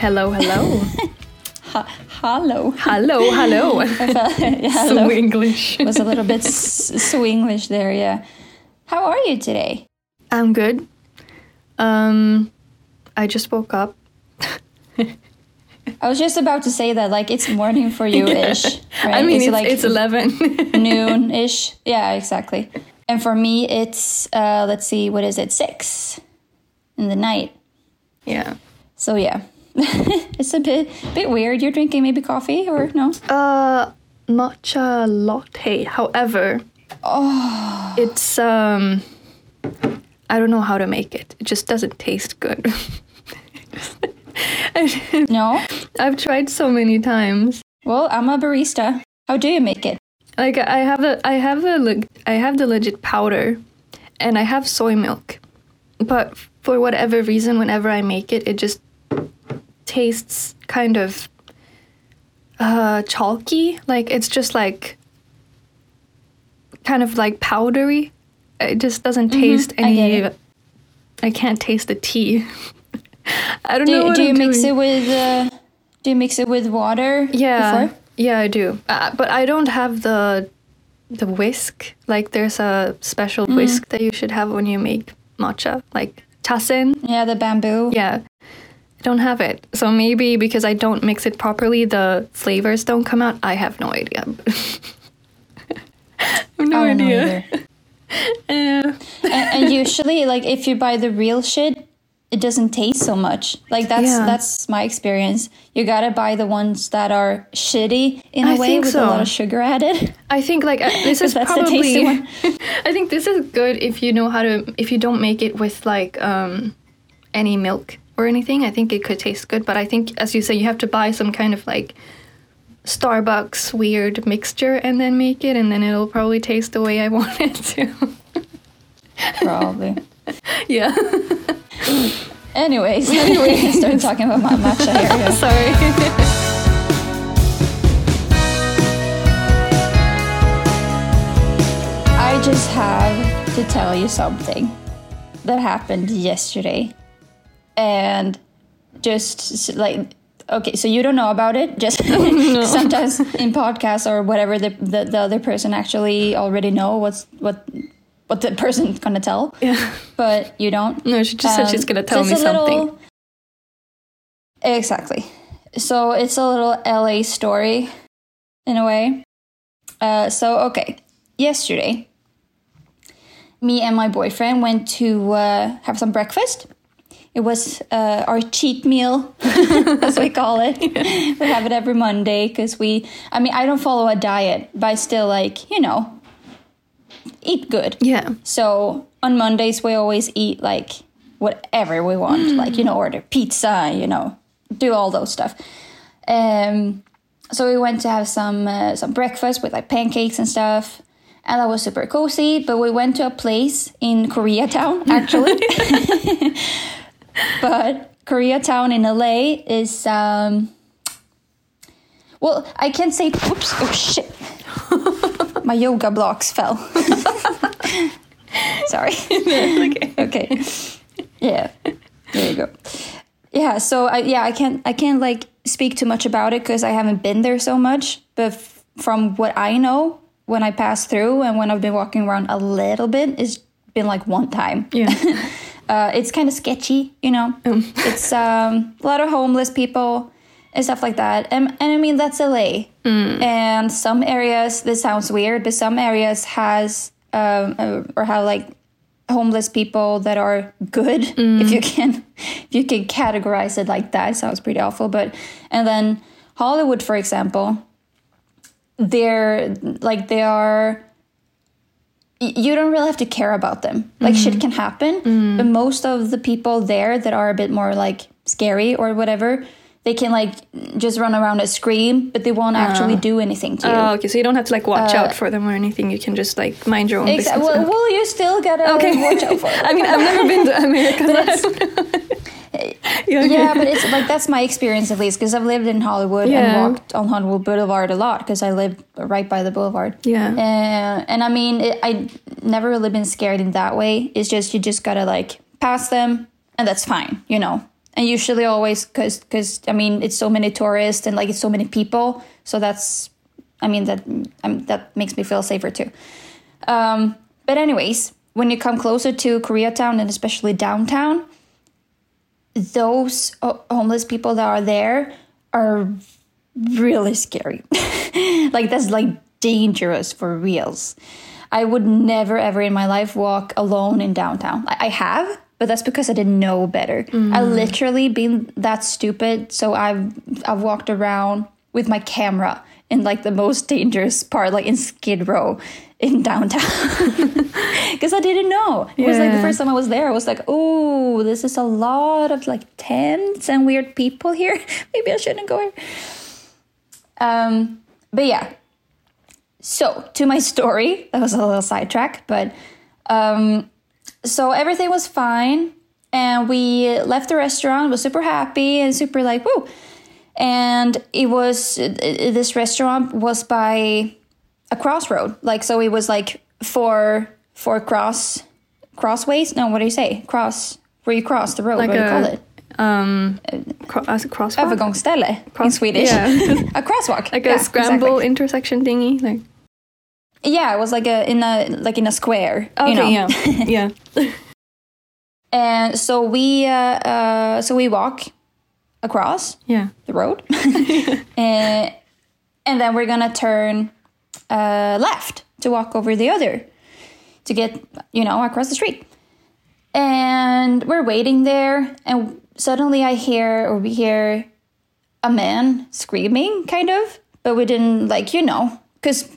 Hello, hello. Ha- hello. hello, hello. yeah, so. English. was a little bit so English there, yeah. How are you today? I'm good. Um, I just woke up. I was just about to say that, like, it's morning for you ish. Right? I mean, it's, like it's 11. noon ish. Yeah, exactly. And for me, it's, uh, let's see, what is it, six in the night. yeah. So, yeah. it's a bit bit weird. You're drinking maybe coffee or no? Uh, matcha latte. However, Oh, it's um, I don't know how to make it. It just doesn't taste good. no? I've tried so many times. Well, I'm a barista. How do you make it? Like I have a, I have a, leg- I have the legit powder, and I have soy milk, but for whatever reason, whenever I make it, it just tastes kind of uh, chalky. Like it's just like kind of like powdery. It just doesn't taste Mm-hmm. I get any. it. I can't taste the tea. I don't Do, know. you- What do you I'm mix doing. it with uh, do you mix it with water? Yeah, Before? yeah, I do. Uh, but I don't have the the whisk. Like there's a special Mm. whisk that you should have when you make matcha, like tassen. Yeah, the bamboo. Yeah, I don't have it. So maybe because I don't mix it properly, the flavors don't come out. I have no idea. I have no I idea. either. And, and usually, like if you buy the real shit, it doesn't taste so much. Like that's Yeah. that's my experience. You gotta buy the ones that are shitty in a I way with so. a lot of sugar added. I think like uh, this is That's the tasty probably. one. I think this is good if you know how to. If you don't make it with like um, any milk or anything, I think it could taste good. But I think, as you say, you have to buy some kind of like Starbucks weird mixture and then make it, and then it'll probably taste the way I want it to. Probably. yeah. Anyways, anyway, we start talking about my matcha here. Sorry. I just have to tell you something that happened yesterday. And just like, okay, so you don't know about it. Just sometimes in podcasts or whatever, the, the, the other person actually already know what's what what the person's gonna tell, yeah. but you don't. No, she just said she's Um, gonna tell so me a little- something. Exactly. So it's a little LA story in a way. Uh, so, okay. Yesterday, me and my boyfriend went to uh, have some breakfast. It was uh, our cheat meal, as we call it. we have it every Monday because we, I mean, I don't follow a diet, but I still like, you know, eat good. Yeah. So on Mondays we always eat like whatever we want, like you know, order pizza, you know, do all those stuff. Um, so we went to have some uh, some breakfast with like pancakes and stuff, and that was super cozy. But we went to a place in Koreatown actually, but Koreatown in LA is um. Well, I can't say, oops, oh shit. My yoga blocks fell. Sorry. okay. okay. Yeah. There you go. Yeah. So I yeah I can't I can't like speak too much about it because I haven't been there so much. But f- from what I know, when I pass through and when I've been walking around a little bit, it's been like one time. Yeah. Uh, it's kind of sketchy, you know. it's um, a lot of homeless people and stuff like that. And, and I mean that's LA. And some areas, this sounds weird, but some areas has um, uh, or have like homeless people that are good, if you can, if you can categorize it like that. It sounds pretty awful, but and then Hollywood, for example, they're like they are you don't really have to care about them. Like shit mm-hmm. can happen, mm-hmm. but most of the people there that are a bit more like scary or whatever, they can like just run around and scream, but they won't actually uh-huh. do anything to you. Oh, okay. So you don't have to like watch out uh, for them or anything. You can just like mind your own Exa- business. well, well, you still gotta Okay. watch out for them. I mean, I've never been to America. So I it's- don't know. yeah, yeah, but it's like that's my experience at least because I've lived in Hollywood Yeah. and walked on Hollywood Boulevard a lot because I live right by the boulevard. Yeah. Uh, and I mean, it, I never really been scared in that way. It's just you just gotta like pass them, and that's fine. You know, and usually always because because I mean it's so many tourists and like it's so many people, so that's I mean that um, that makes me feel safer too. Um, but anyways, when you come closer to Koreatown and especially downtown, those uh, homeless people that are there are really scary. like that's like dangerous for reals. I would never ever in my life walk alone in downtown. I, I have, but that's because I didn't know better. I literally been that stupid, so I've I've walked around with my camera in like the most dangerous part, like in Skid Row in downtown, because I didn't know. It was like the first time I was there, I was like, "Oh, this is a lot of like tents and weird people here. Maybe I shouldn't go here." Um, but yeah. So to my story, that was a little sidetrack, but um, so everything was fine, and we left the restaurant. Was super happy and super like woo. And it was this restaurant was by a crossroad, like so it was like four four cross crossways. No, what do you say? Cross where you cross the road. Like what do you call it? Um, cro- as a crosswalk. Övergångsställe in Swedish. yeah. a crosswalk. like Yeah, a scramble exactly. intersection thingy. Like Yeah, it was like a in a like in a square. okay, you know? yeah, yeah. And so we uh, uh, so we walk across Yeah. The road, and, and then we're gonna turn uh, left to walk over the other to get you know across the street. And we're waiting there, and suddenly I hear or we hear a man screaming, kind of, but we didn't like you know because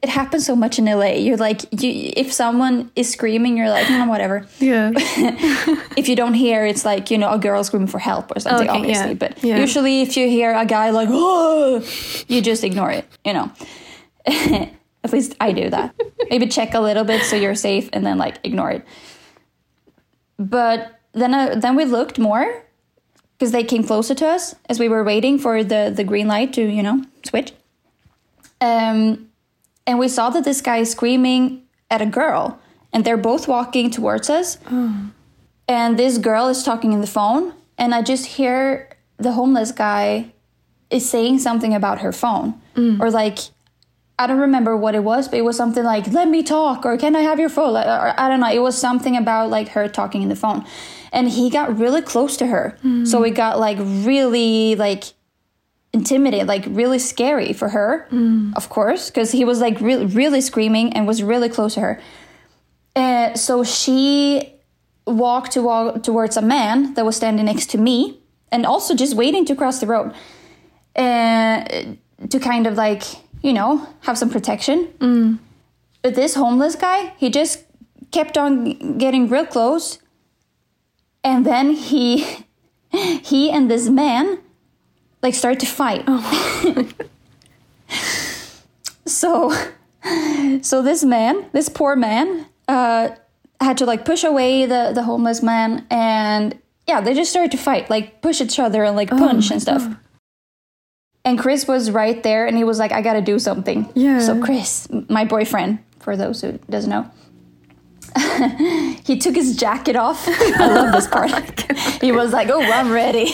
it happens so much in LA. You're like you if someone is screaming, you're like "Mm, whatever Yeah. if you don't hear it's like you know a girl screaming for help or something Okay, obviously yeah, but yeah. usually if you hear a guy like oh you just ignore it you know at least i do that maybe check a little bit so you're safe and then like ignore it but then uh, then we looked more because they came closer to us as we were waiting for the the green light to you know switch um and we saw that this guy is screaming at a girl and they're both walking towards us. Oh. And this girl is talking in the phone and i just hear the homeless guy is saying something about her phone. Mm. Or like i don't remember what it was but it was something like let me talk or can i have your phone? Or i don't know it was something about like her talking in the phone. And he got really close to her. Mm. So it got like really like intimidated like really scary for her of course because he was like really really screaming and was really close to her. Uh, so she walked to towards a man that was standing next to me and also just waiting to cross the road uh, to kind of like you know have some protection. But this homeless guy he just kept on getting real close and then he he and this man like started to fight. So so this man this poor man uh had to like push away the the homeless man and yeah they just started to fight like push each other and like punch and stuff. And chris was right there and he was like i gotta do something. Yeah. so chris my boyfriend for those who doesn't know he took his jacket off. I love this part. He was like oh i'm ready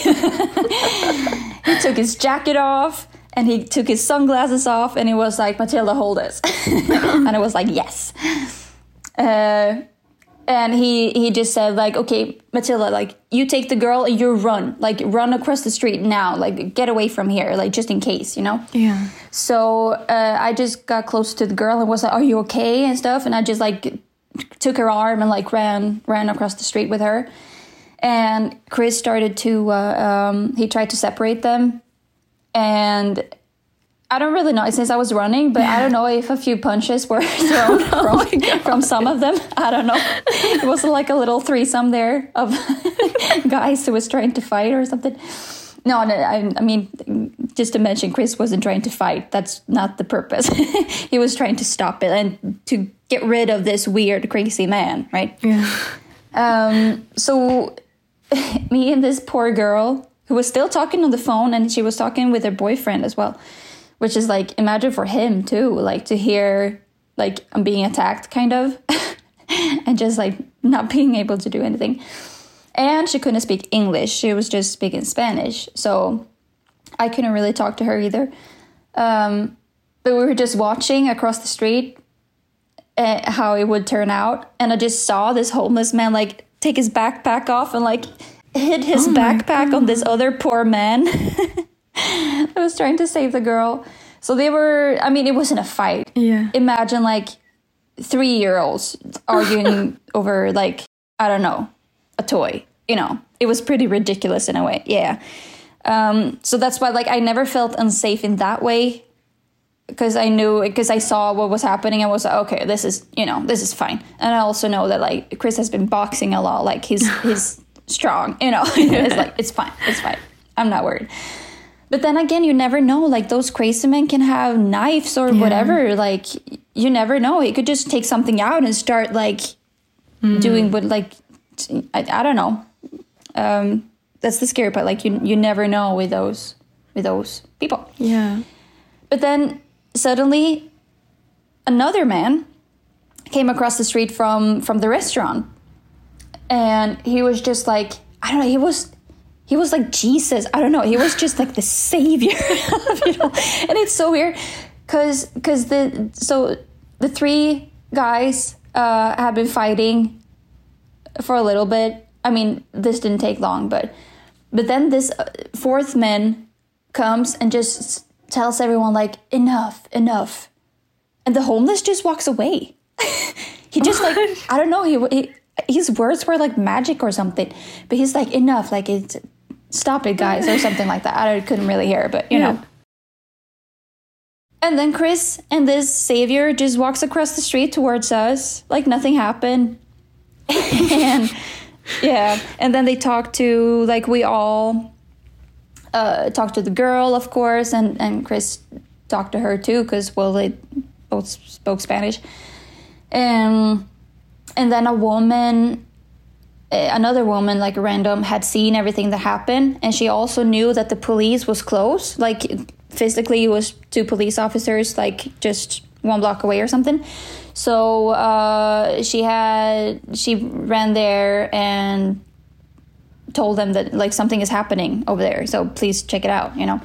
he took his jacket off and he took his sunglasses off and he was like matilda hold this and i was like yes uh, and he he just said like okay matilda like you take the girl and you run like run across the street now like get away from here like just in case you know Yeah. so uh, I just got close to the girl and was like, "Are you okay?" and stuff. And I just like took her arm and like ran ran across the street with her. And Chris started to uh, um, he tried to separate them, and I don't really know since I was running, but I don't know if a few punches were thrown from, from some of them. I don't know. It was like a little threesome there of guys who was trying to fight or something. No, no I, I mean, just to mention, Chris wasn't trying to fight. That's not the purpose. he was trying to stop it and to get rid of this weird, crazy man, right? Yeah. Um, so me and this poor girl who was still talking on the phone and she was talking with her boyfriend as well, which is like imagine for him too, like to hear like I'm being attacked kind of and just like not being able to do anything. and she couldn't speak English. She was just speaking Spanish. So I couldn't really talk to her either. Um, but we were just watching across the street uh, how it would turn out, and I just saw this homeless man like take his backpack off and like hit his Oh backpack on this other poor man that was trying to save the girl. So they were. I mean, it wasn't a fight. Yeah. Imagine like three year olds arguing over like I don't know a toy. You know, it was pretty ridiculous in a way. Yeah. Um, so that's why like I never felt unsafe in that way because I knew because I saw what was happening. I was like, okay, this is you know this is fine. And I also know that like Chris has been boxing a lot. Like he's he's strong. You know, it's like it's fine. It's fine. I'm not worried. But then again, you never know. Like those crazy men can have knives or whatever. Like you never know. He could just take something out and start like doing what like I, I don't know. Um, that's the scary part. Like you you never know with those with those people. Yeah. But then suddenly another man came across the street from from the restaurant and he was just like I don't know, he was he was like Jesus. I don't know. He was just like the savior, you know. And it's so weird cuz cuz the so the three guys uh have been fighting for a little bit. I mean, this didn't take long, but but then this uh, fourth man comes and just tells everyone like enough, enough, and the homeless just walks away. he just like I don't know. He, he his words were like magic or something, but he's like enough, like it's stop it, guys, or something like that. I couldn't really hear, but you Yeah. know. And then Chris and this savior just walks across the street towards us like nothing happened. and yeah, and then they talk to like we all uh, talked to the girl, of course, and and Chris talked to her too because well they both spoke Spanish. Um, and then a woman, eh, another woman, like random, had seen everything that happened, and she also knew that the police was close. Like physically, it was two police officers, like just one block away or something. So uh, she had she ran there and told them that like something is happening over there so please check it out you know.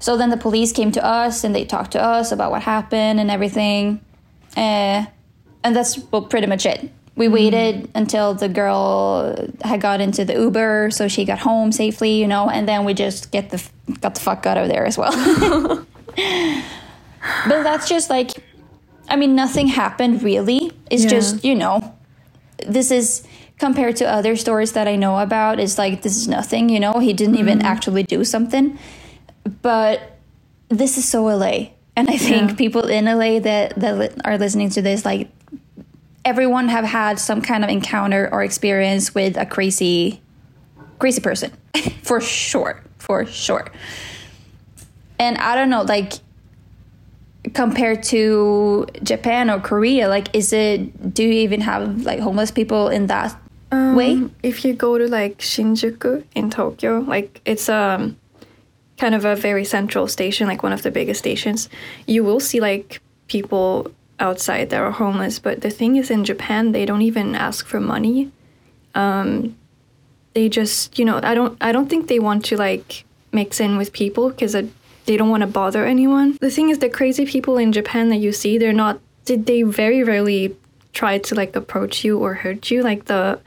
So then the police came to us and they talked to us about what happened and everything uh, and that's well, pretty much it. We waited until the girl had got into the uber so she got home safely you know and then we just get the got the fuck out of there as well. But that's just like i mean nothing happened really. It's Yeah. just you know this is compared to other stories that I know about it's like this is nothing, you know, he didn't even mm-hmm. actually do something. But this is so LA. And I think Yeah. people in LA that that are listening to this like everyone have had some kind of encounter or experience with a crazy crazy person. for sure, for sure. And I don't know like compared to Japan or Korea, like is it do you even have like homeless people in that way? Um, If you go to like Shinjuku in Tokyo, like it's um kind of a very central station, like one of the biggest stations, you will see like people outside that are homeless. But the thing is, in Japan, they don't even ask for money. Um, they just, you know, I don't, I don't think they want to like mix in with people because they don't want to bother anyone. The thing is, the crazy people in Japan that you see, they're not. Did they very rarely try to like approach you or hurt you? Like the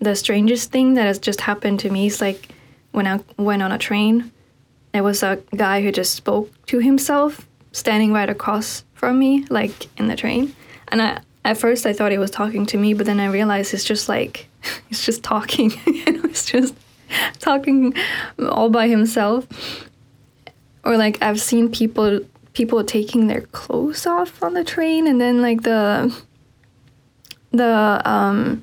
the strangest thing that has just happened to me is like when I went on a train, there was a guy who just spoke to himself standing right across from me, like in the train. And I at first I thought he was talking to me, but then I realized it's just like he's just talking. know, it's just talking all by himself. Or like I've seen people people taking their clothes off on the train and then like the the um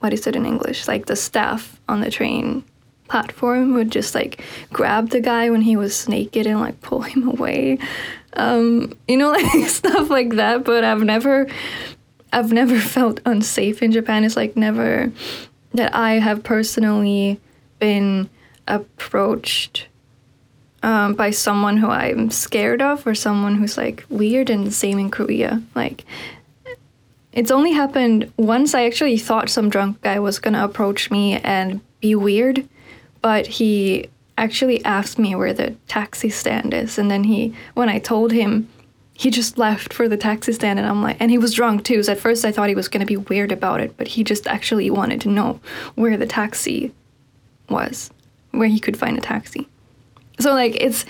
what is it in English? Like the staff on the train platform would just like grab the guy when he was naked and like pull him away. Um, you know, like stuff like that. But I've never, I've never felt unsafe in Japan. It's like never that I have personally been approached um, by someone who I'm scared of or someone who's like weird and the same in Korea. Like it's only happened once. I actually thought some drunk guy was gonna approach me and be weird, but he actually asked me where the taxi stand is, and then he, when I told him, he just left for the taxi stand, and I'm like, and he was drunk too. So at first I thought he was gonna be weird about it, but he just actually wanted to know where the taxi was, where he could find a taxi. So like it's,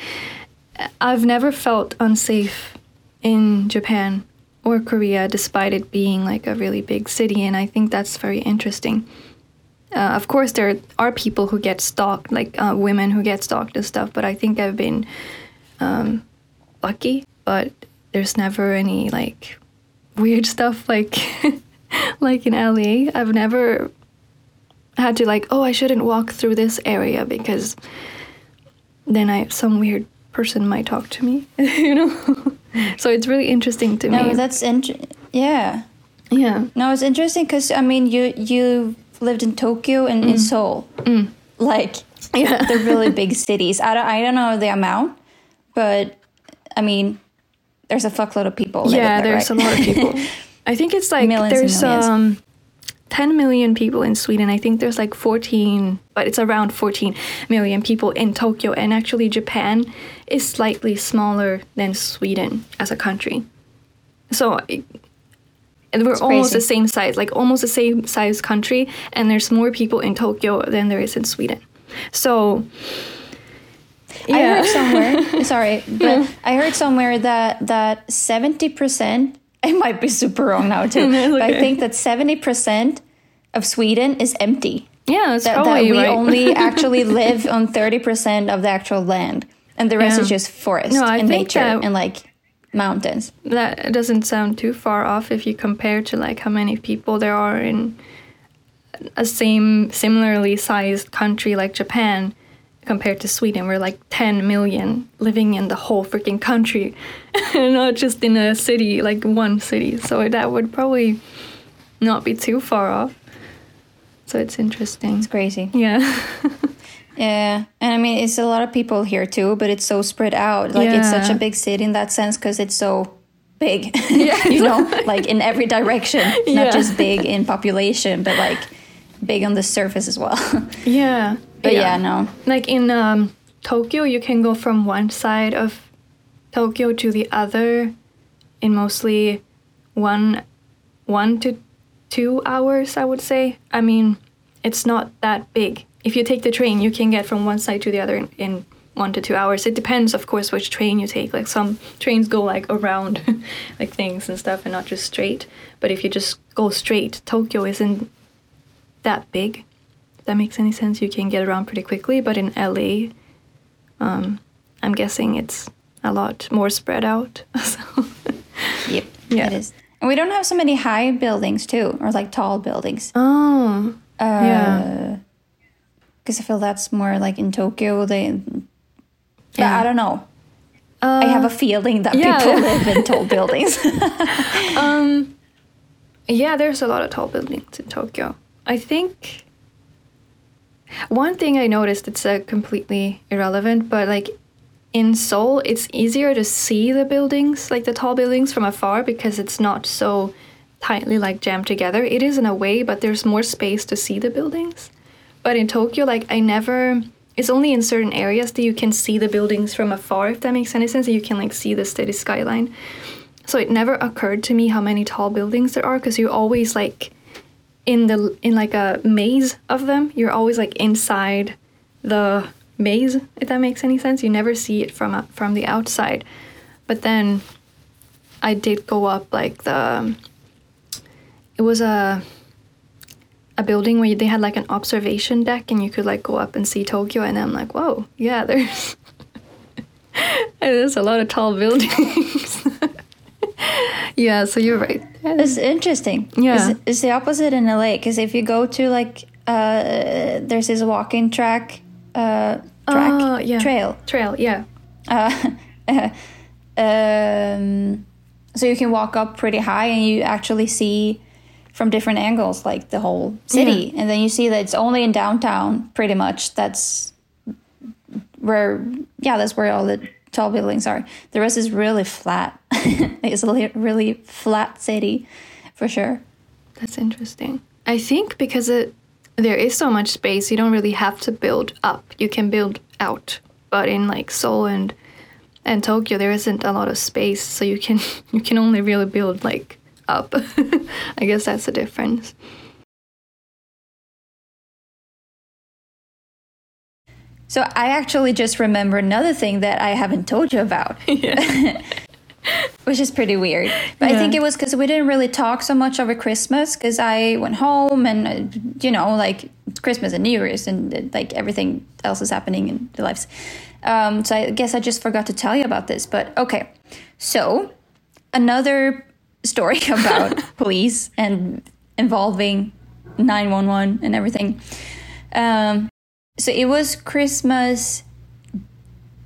I've never felt unsafe in Japan or Korea, despite it being like a really big city, and I think that's very interesting. Uh, of course, there are people who get stalked, like uh, women who get stalked and stuff, but I think I've been um, lucky. But there's never any like weird stuff like like in LA. I've never had to like, oh, I shouldn't walk through this area because then I some weird person might talk to me, you know. so it's really interesting to me. No, that's int- yeah. yeah. No, it's interesting because I mean, you you lived in Tokyo and in Seoul, like Mm. Yeah. they're really big cities. I don't I don't know the amount, but I mean, there's a fuckload of people. yeah, there, there's right? a lot of people. I think it's like Millions there's um 10 million people in Sweden. I think there's like 14, but it's around 14 million people in Tokyo. And actually, Japan is slightly smaller than Sweden as a country. So and we're almost crazy. the same size, like almost the same size country. And there's more people in Tokyo than there is in Sweden. So I heard somewhere. sorry, but mm. I heard somewhere that that seventy percent. I might be super wrong now too, No, it's but I think that seventy percent of Sweden is empty. yeah, it's That, that we right. only actually live on thirty percent of the actual land, and the rest Yeah. is just forest No, and nature that- and like mountains. that doesn't sound too far off if you compare to like how many people there are in a same similarly sized country like Japan compared to Sweden. We're like 10 million living in the whole freaking country, And not just in a city, like one city. So that would probably not be too far off. So it's interesting. It's crazy. Yeah. Yeah, and I mean it's a lot of people here too, but it's so spread out. Like it's such a big city in that sense because it's so big. you know, like in every direction, Yeah. not just big in population, but like big on the surface as well. yeah. but yeah, no. like in um, Tokyo, you can go from one side of Tokyo to the other in mostly one one to two hours. I would say. I mean, it's not that big. If you take the train, you can get from one side to the other in, in one to two hours. It depends, of course, which train you take. Like some trains go like around, like things and stuff, and not just straight. But if you just go straight, Tokyo isn't that big if that makes any sense. You can get around pretty quickly, but in LA, um, I'm guessing it's a lot more spread out. so, Yep, Yeah. it is. And we don't have so many high buildings too, or like tall buildings. oh, Uh, yeah, Because I feel that's more like in Tokyo. They, Yeah. I don't know. uh, I have a feeling that yeah. people live in tall buildings. yeah. There's a lot of tall buildings in Tokyo. I think one thing I noticed it's uh, completely irrelevant, but like in Seoul, it's easier to see the buildings, like the tall buildings from afar, because it's not so tightly like jammed together. It is in a way, but there's more space to see the buildings. But in Tokyo, like I never. It's only in certain areas that you can see the buildings from afar, if that makes any sense. You can like see the city skyline. So it never occurred to me how many tall buildings there are, because you're always like in the in like a maze of them. You're always like inside the maze, if that makes any sense. You never see it from a- from the outside. But then I did go up like the. It was a a building where they had like an observation deck, and you could like go up and see Tokyo. And I'm like, whoa, yeah, there's there's a lot of tall buildings. yeah, so you're right. It's interesting. Yeah. It's, it's the opposite in LA because if you go to like, uh, there's this walking track, uh, track, Oh, yeah. trail. Trail, yeah. Uh, um, so you can walk up pretty high and you actually see from different angles like the whole city. And then you see that it's only in downtown pretty much. That's where, yeah, that's where all the tall buildings are. The rest is really flat. it's a really flat city. for sure. That's interesting. I think because it there is so much space, you don't really have to build up. You can build out. But in like Seoul and and Tokyo, there isn't a lot of space, so you can you can only really build like up. I guess that's the difference. So I actually just remember another thing that I haven't told you about. Which is pretty weird. But I think it was because we didn't really talk so much over Christmas because I went home and, you know, like Christmas and New Year's and like everything else is happening in their lives. Um, so I guess I just forgot to tell you about this. But okay. So another story about police and involving 911 and everything. Um, so it was Christmas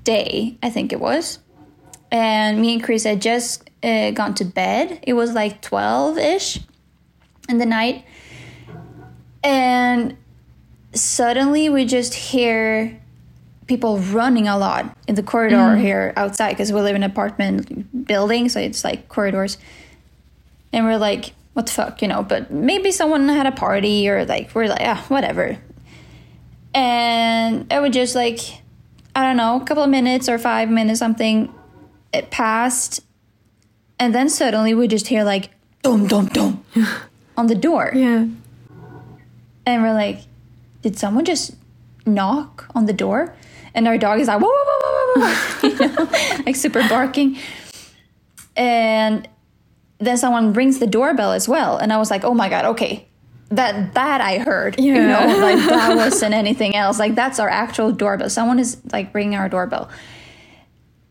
Day, I think it was. And me and Chris had just uh, gone to bed. It was like 12 ish in the night. And suddenly we just hear people running a lot in the corridor here outside because we live in an apartment building. So it's like corridors. And we're like, what the fuck, you know? But maybe someone had a party or like, we're like, ah, whatever and it would just like i don't know a couple of minutes or five minutes something it passed and then suddenly we just hear like dum dum dum on the door Yeah. and we're like did someone just knock on the door and our dog is like whoa whoa whoa whoa, whoa, whoa you know like super barking and then someone rings the doorbell as well. And i was like oh my god okay. That that i heard. You know like that wasn't anything else. Like that's our actual doorbell. Someone is like ringing our doorbell.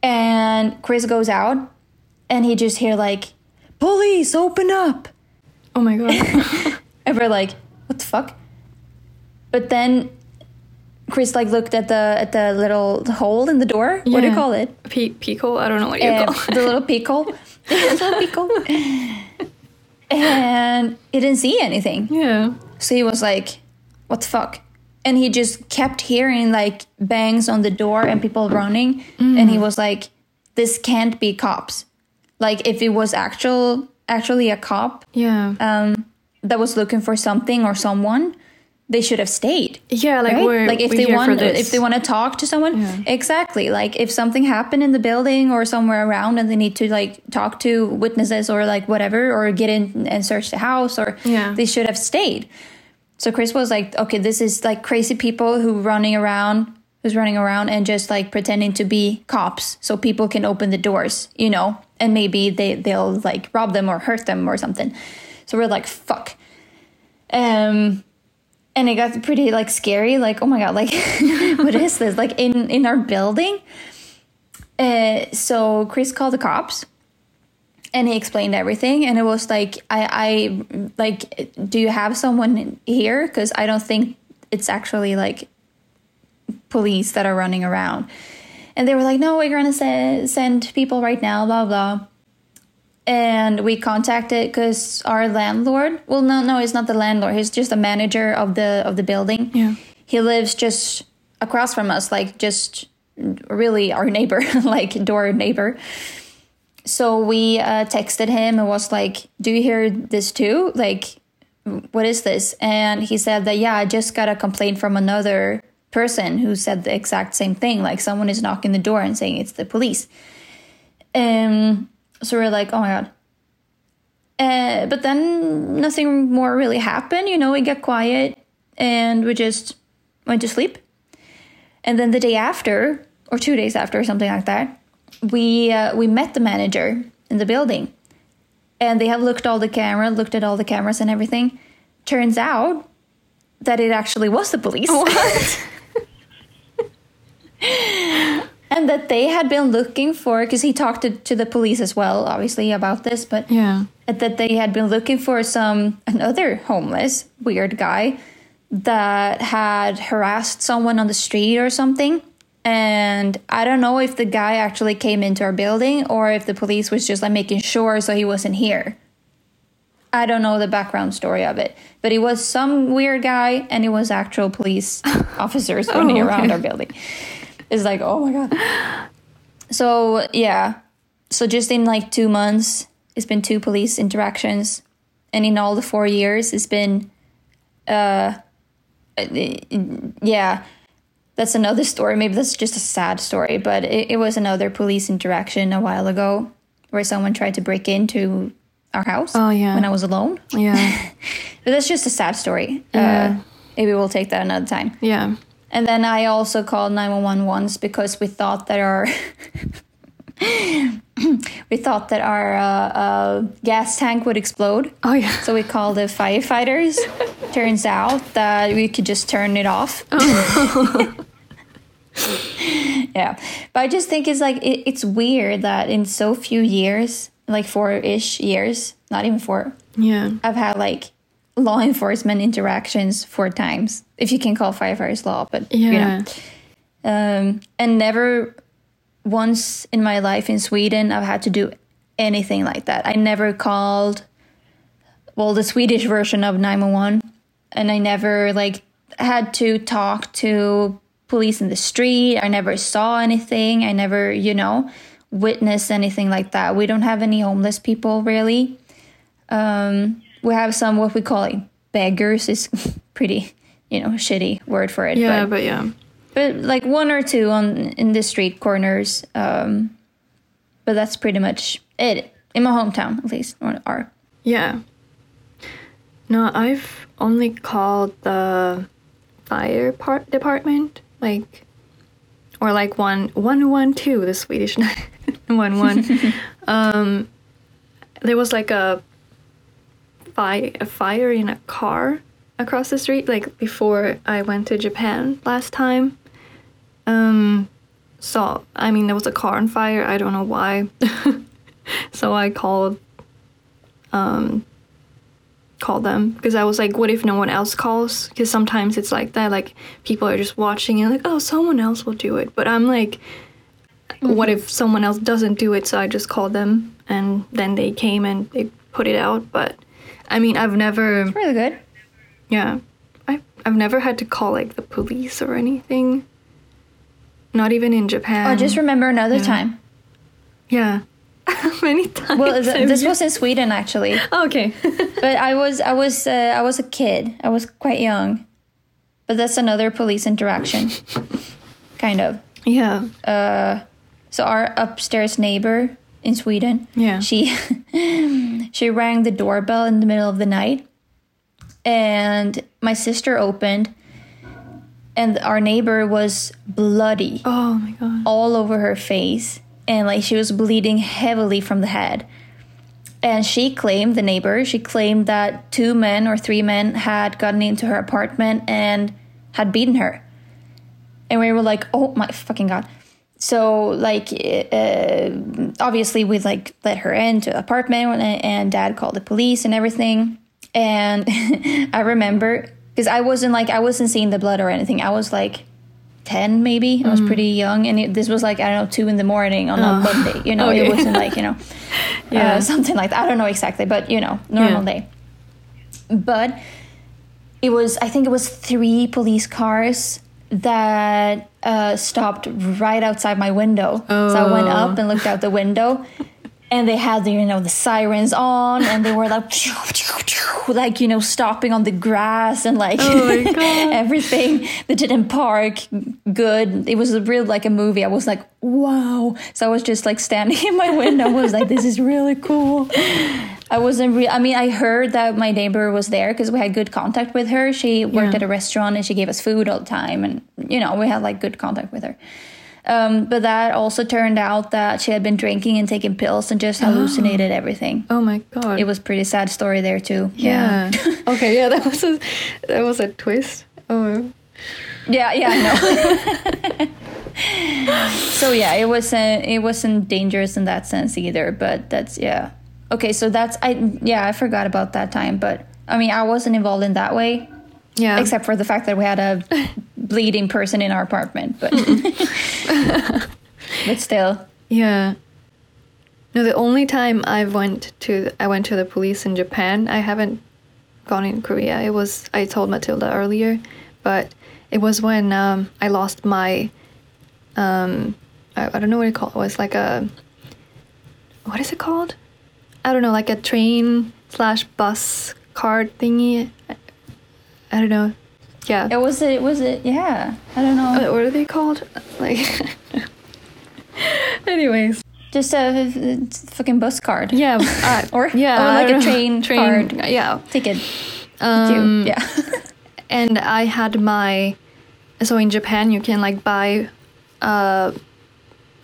And chris goes out and he just hear like police open up. Oh my god. and we're like what the fuck? But then chris like looked at the at the little hole in the door. What do you call it? Pe- Pico? I don't know what you uh, call it. the little pickle. The little pickle. and he didn't see anything. Yeah. So he was like, what the fuck? And he just kept hearing like bangs on the door and people running. And he was like, this can't be cops. Like if it was actual actually a cop Yeah. um, that was looking for something or someone, they should have stayed yeah, like right? we're like if they want if they want to talk to someone Yeah. exactly like if something happened in the building or somewhere around and they need to like talk to witnesses or like whatever or get in and search the house or Yeah. they should have stayed so chris was like okay this is like crazy people who running around who's running around and just like pretending to be cops so people can open the doors you know and maybe they they'll like rob them or hurt them or something so we're like fuck um and it got pretty like scary like oh my god like what is this? Like in in our building uh, so chris called the cops and he explained everything and it was like i i like do you have someone here? Because i don't think it's actually like police that are running around. And they were like no we're gonna se- send people right now blah blah and we contacted because our landlord well no no he's not the landlord he's just the manager of the of the building. Yeah. he lives just across from us like just really our neighbor like door neighbor. So we uh, texted him and was like do you hear this too? Like what is this? And he said that yeah i just got a complaint from another person who said the exact same thing like someone is knocking the door and saying it's the police. Um so we're like oh my god. Uh, but then nothing more really happened you know we got quiet and we just went to sleep. And then the day after or two days after or something like that we uh, we met the manager in the building. And they have looked all the camera looked at all the cameras and everything. Turns out that it actually was the police and that they had been looking for because he talked to, to the police as well obviously about this but Yeah. that they had been looking for some another homeless weird guy that had harassed someone on the street or something and i don't know if the guy actually came into our building or if the police was just like making sure so he wasn't here i don't know the background story of it but it was some weird guy and it was actual police officers oh, running okay. around our building it's like oh my god so yeah so just in like two months it's been two police interactions and in all the four years, it's been, uh, yeah, that's another story. Maybe that's just a sad story, but it, it was another police interaction a while ago where someone tried to break into our house. Oh, yeah. when I was alone. Yeah. But that's just a sad story. Yeah. Uh, maybe we'll take that another time. yeah. And then I also called 911 once because we thought that our we thought that our uh, uh, gas tank would explode. Oh yeah. So we called the firefighters. Turns out that we could just turn it off. yeah, but I just think it's like it, it's weird that in so few years, like four-ish years, not even four, Yeah. I've had like law enforcement interactions four times, if you can call firefighters law, but Yeah. you know. Um, and never once in my life in Sweden I've had to do anything like that. I never called, well, the Swedish version of 911, and I never like had to talk to police in the street. I never saw anything. I never, you know, witnessed anything like that. We don't have any homeless people really. Um, we have some what we call like beggars is pretty, you know, shitty word for it. Yeah, but, but yeah. but like one or two on in the street corners. Um, but that's pretty much it in my hometown, at least, or are. Yeah. No, I've only called the fire part department, like, or like one one one two, the Swedish one one. um, there was like a fire a fire in a car across the street, like before I went to Japan last time. Um, so I mean, there was a car on fire. I don't know why. so I called call them because I was like, what if no one else calls? Because sometimes it's like that, like people are just watching and like, oh, someone else will do it. But I'm like, what if someone else doesn't do it? So I just called them and then they came and they put it out. But I mean, I've never, Really good. yeah, I, I've never had to call like the police or anything. Not even in Japan. Oh, just remember another time. yeah. How many times? Well, th- this was in Sweden actually, okay. but I was I was uh, I was a kid. I was quite young, but that's another police interaction, kind of. yeah. Uh, So our upstairs neighbor in Sweden, Yeah. she she rang the doorbell in the middle of the night, and my sister opened, and our neighbor was bloody Oh my god. all over her face, and like she was bleeding heavily from the head. And she claimed, the neighbor, she claimed that two men or three men had gotten into her apartment and had beaten her. And we were like, oh my fucking god. So, like, uh, obviously, we like let her into the apartment, and, dad called the police and everything. And I remember because I wasn't like, I wasn't seeing the blood or anything. I was like 10 maybe. I was pretty young. And it, this was like, I don't know, two in the morning on a Monday. You know, it wasn't like, you know, Yeah. uh, something like that. I don't know exactly, but, you know, normal Yeah. day. But it was i think it was three police cars that uh, stopped right outside my window so i went Oh. up and looked out the window and they had the you know the sirens on and they were like like you know stopping on the grass and like Oh my God. everything they didn't park good it was a real like a movie i was like wow so i was just like standing in my window I was like this is really cool I wasn't real. I mean, I heard that my neighbor was there because we had good contact with her. She worked Yeah. at a restaurant and she gave us food all the time, and you know, we had like good contact with her. Um, but that also turned out that she had been drinking and taking pills and just hallucinated everything. Oh my god. It was pretty sad story there too. Yeah. okay. Yeah. That was a that was a twist. Oh. yeah, yeah, I know. so yeah, it wasn't it wasn't dangerous in that sense either. But that's yeah. Okay, so that's I yeah I forgot about that time, but I mean I wasn't involved in that way. Yeah. except for the fact that we had a bleeding person in our apartment but but still Yeah. No, the only time I went to I went to the police in Japan. I haven't gone in Korea. It was I told Matilda earlier, but it was when um, I lost my um, I, I don't know what it called. It was like a what is it called? I don't know, like a train slash bus card thingy. I, I don't know. Yeah. It was it was it yeah. I don't know. Uh, what are they called? Like. Anyways. Just a, a fucking bus card. Yeah. Uh, Or- yeah, or like a don't train card. Yeah. Ticket. Um, yeah. and I had my so in Japan you can like buy uh,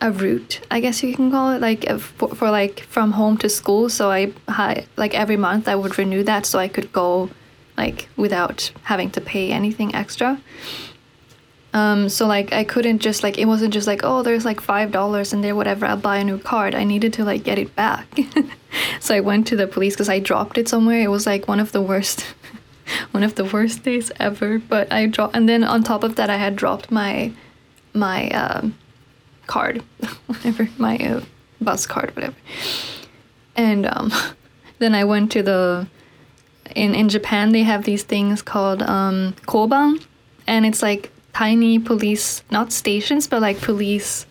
a route I guess you can call it like uh, for, for like from home to school so I had like every month I would renew that so I could go like without having to pay anything extra. Um, so like I couldn't just like it wasn't just like oh there's like five dollars in there whatever I'll buy a new card. I needed to like get it back. So I went to the police because I dropped it somewhere. It was like one of the worst one of the worst days ever. But I dropped and then on top of that I had dropped my my um, card whatever my uh, bus card whatever. And um, then I went to the in in Japan they have these things called um, koban and it's like tiny police not stations but like police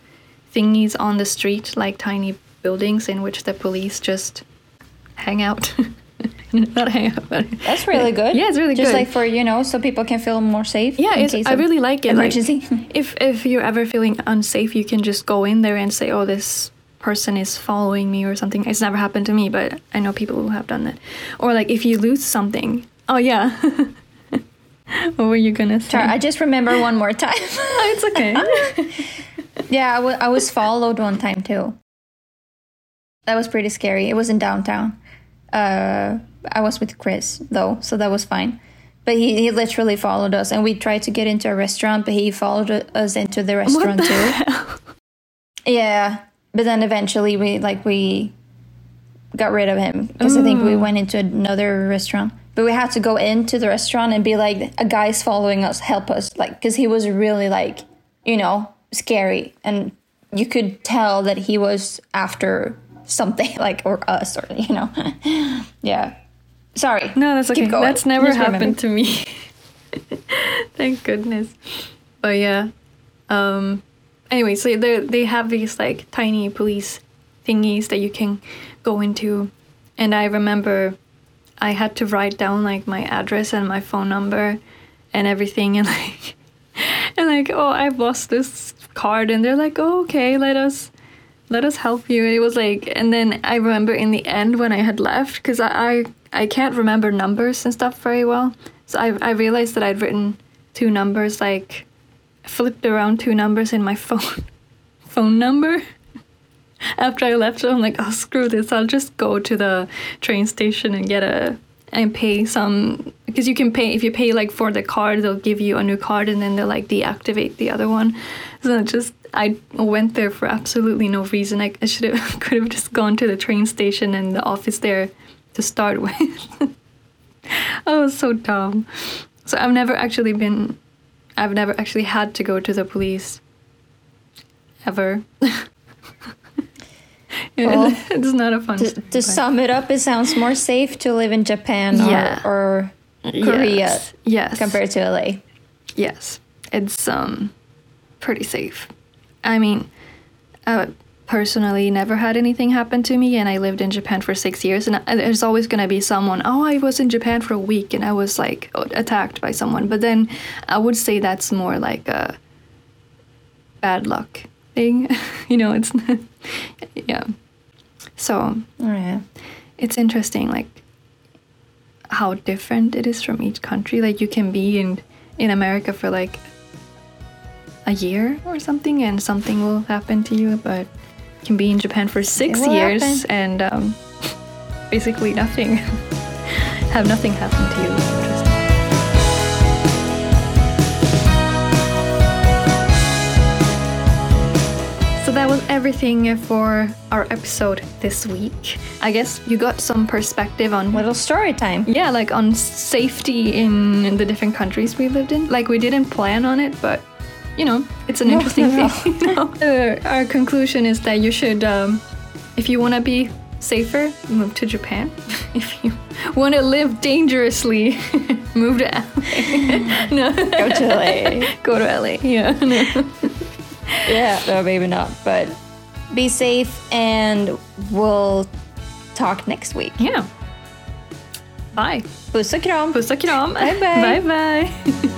thingies on the street like tiny buildings in which the police just hang out not hang out but That's really good. Yeah, it's really Just good. Just like for you know, so people can feel more safe. yeah, in it's, case I really like it. like, Emergency. if if you're ever feeling unsafe, you can just go in there and say, "Oh, this person is following me" or something. It's never happened to me, but I know people who have done that. Or like if you lose something. Oh yeah. what were you gonna say? I just remember one more time. Oh, it's okay. yeah, I was followed one time too. That was pretty scary. It was in downtown. Uh, I was with Chris though, so that was fine. But he, he literally followed us, and we tried to get into a restaurant, but he followed us into the restaurant the too. hell? Yeah, but then eventually we like we got rid of him because I think we went into another restaurant. But we had to go into the restaurant and be like, "A guy's following us, help us!" Like, because he was really like, you know, scary, and you could tell that he was after something, like or us, or you know, yeah. Sorry. No, that's okay. Keep going. That's never Just happened remember. to me. Thank goodness. But yeah. Um anyway, so they they have these like tiny police thingies that you can go into. And I remember I had to write down like my address and my phone number and everything. And like and like oh I've lost this card. And they're like oh okay let us let us help you. And it was like and then i remember in the end when i had left because I, I i can't remember numbers and stuff very well. So i, I realized that i'd written two numbers like flipped around two numbers in my phone phone number. After i left i'm like oh screw this. I'll just go to the train station and get a and pay some because you can pay if you pay like for the card they'll give you a new card and then they'll like deactivate the other one. So just i went there for absolutely no reason. I, I should have could have just gone to the train station and the office there to start with. I was so dumb. So i've never actually been i've never actually had to go to the police ever Well, it's not a fun To, story, to sum it up, it sounds more safe to live in Japan Yeah. or, or Korea yes, yes. compared to LA. Yes, it's um pretty safe. I mean, I personally never had anything happen to me, and I lived in Japan for six years. And there's always gonna be someone. Oh, I was in Japan for a week, and I was like attacked by someone. But then I would say that's more like a bad luck thing. you know, it's not, yeah. So Yeah. it's interesting like how different it is from each country like you can be in in america for like a year or something and something will happen to you but can be in japan for six years happen. and um, basically nothing have nothing happen to you. So that was everything for our episode this week. I guess you got some perspective on Little story time. yeah, like on safety in the different countries we lived in. Like we didn't plan on it, but you know, it's an No, interesting no, thing. know? Uh, our conclusion is that you should, um, if you want to be safer, move to Japan. if you want to live dangerously, move to LA. no, Go to LA. go to LA. Yeah. no. yeah, no, maybe not. But be safe, and we'll talk next week. Yeah. Bye! Puss och kram! Puss och kram! Bye, bye. bye, bye.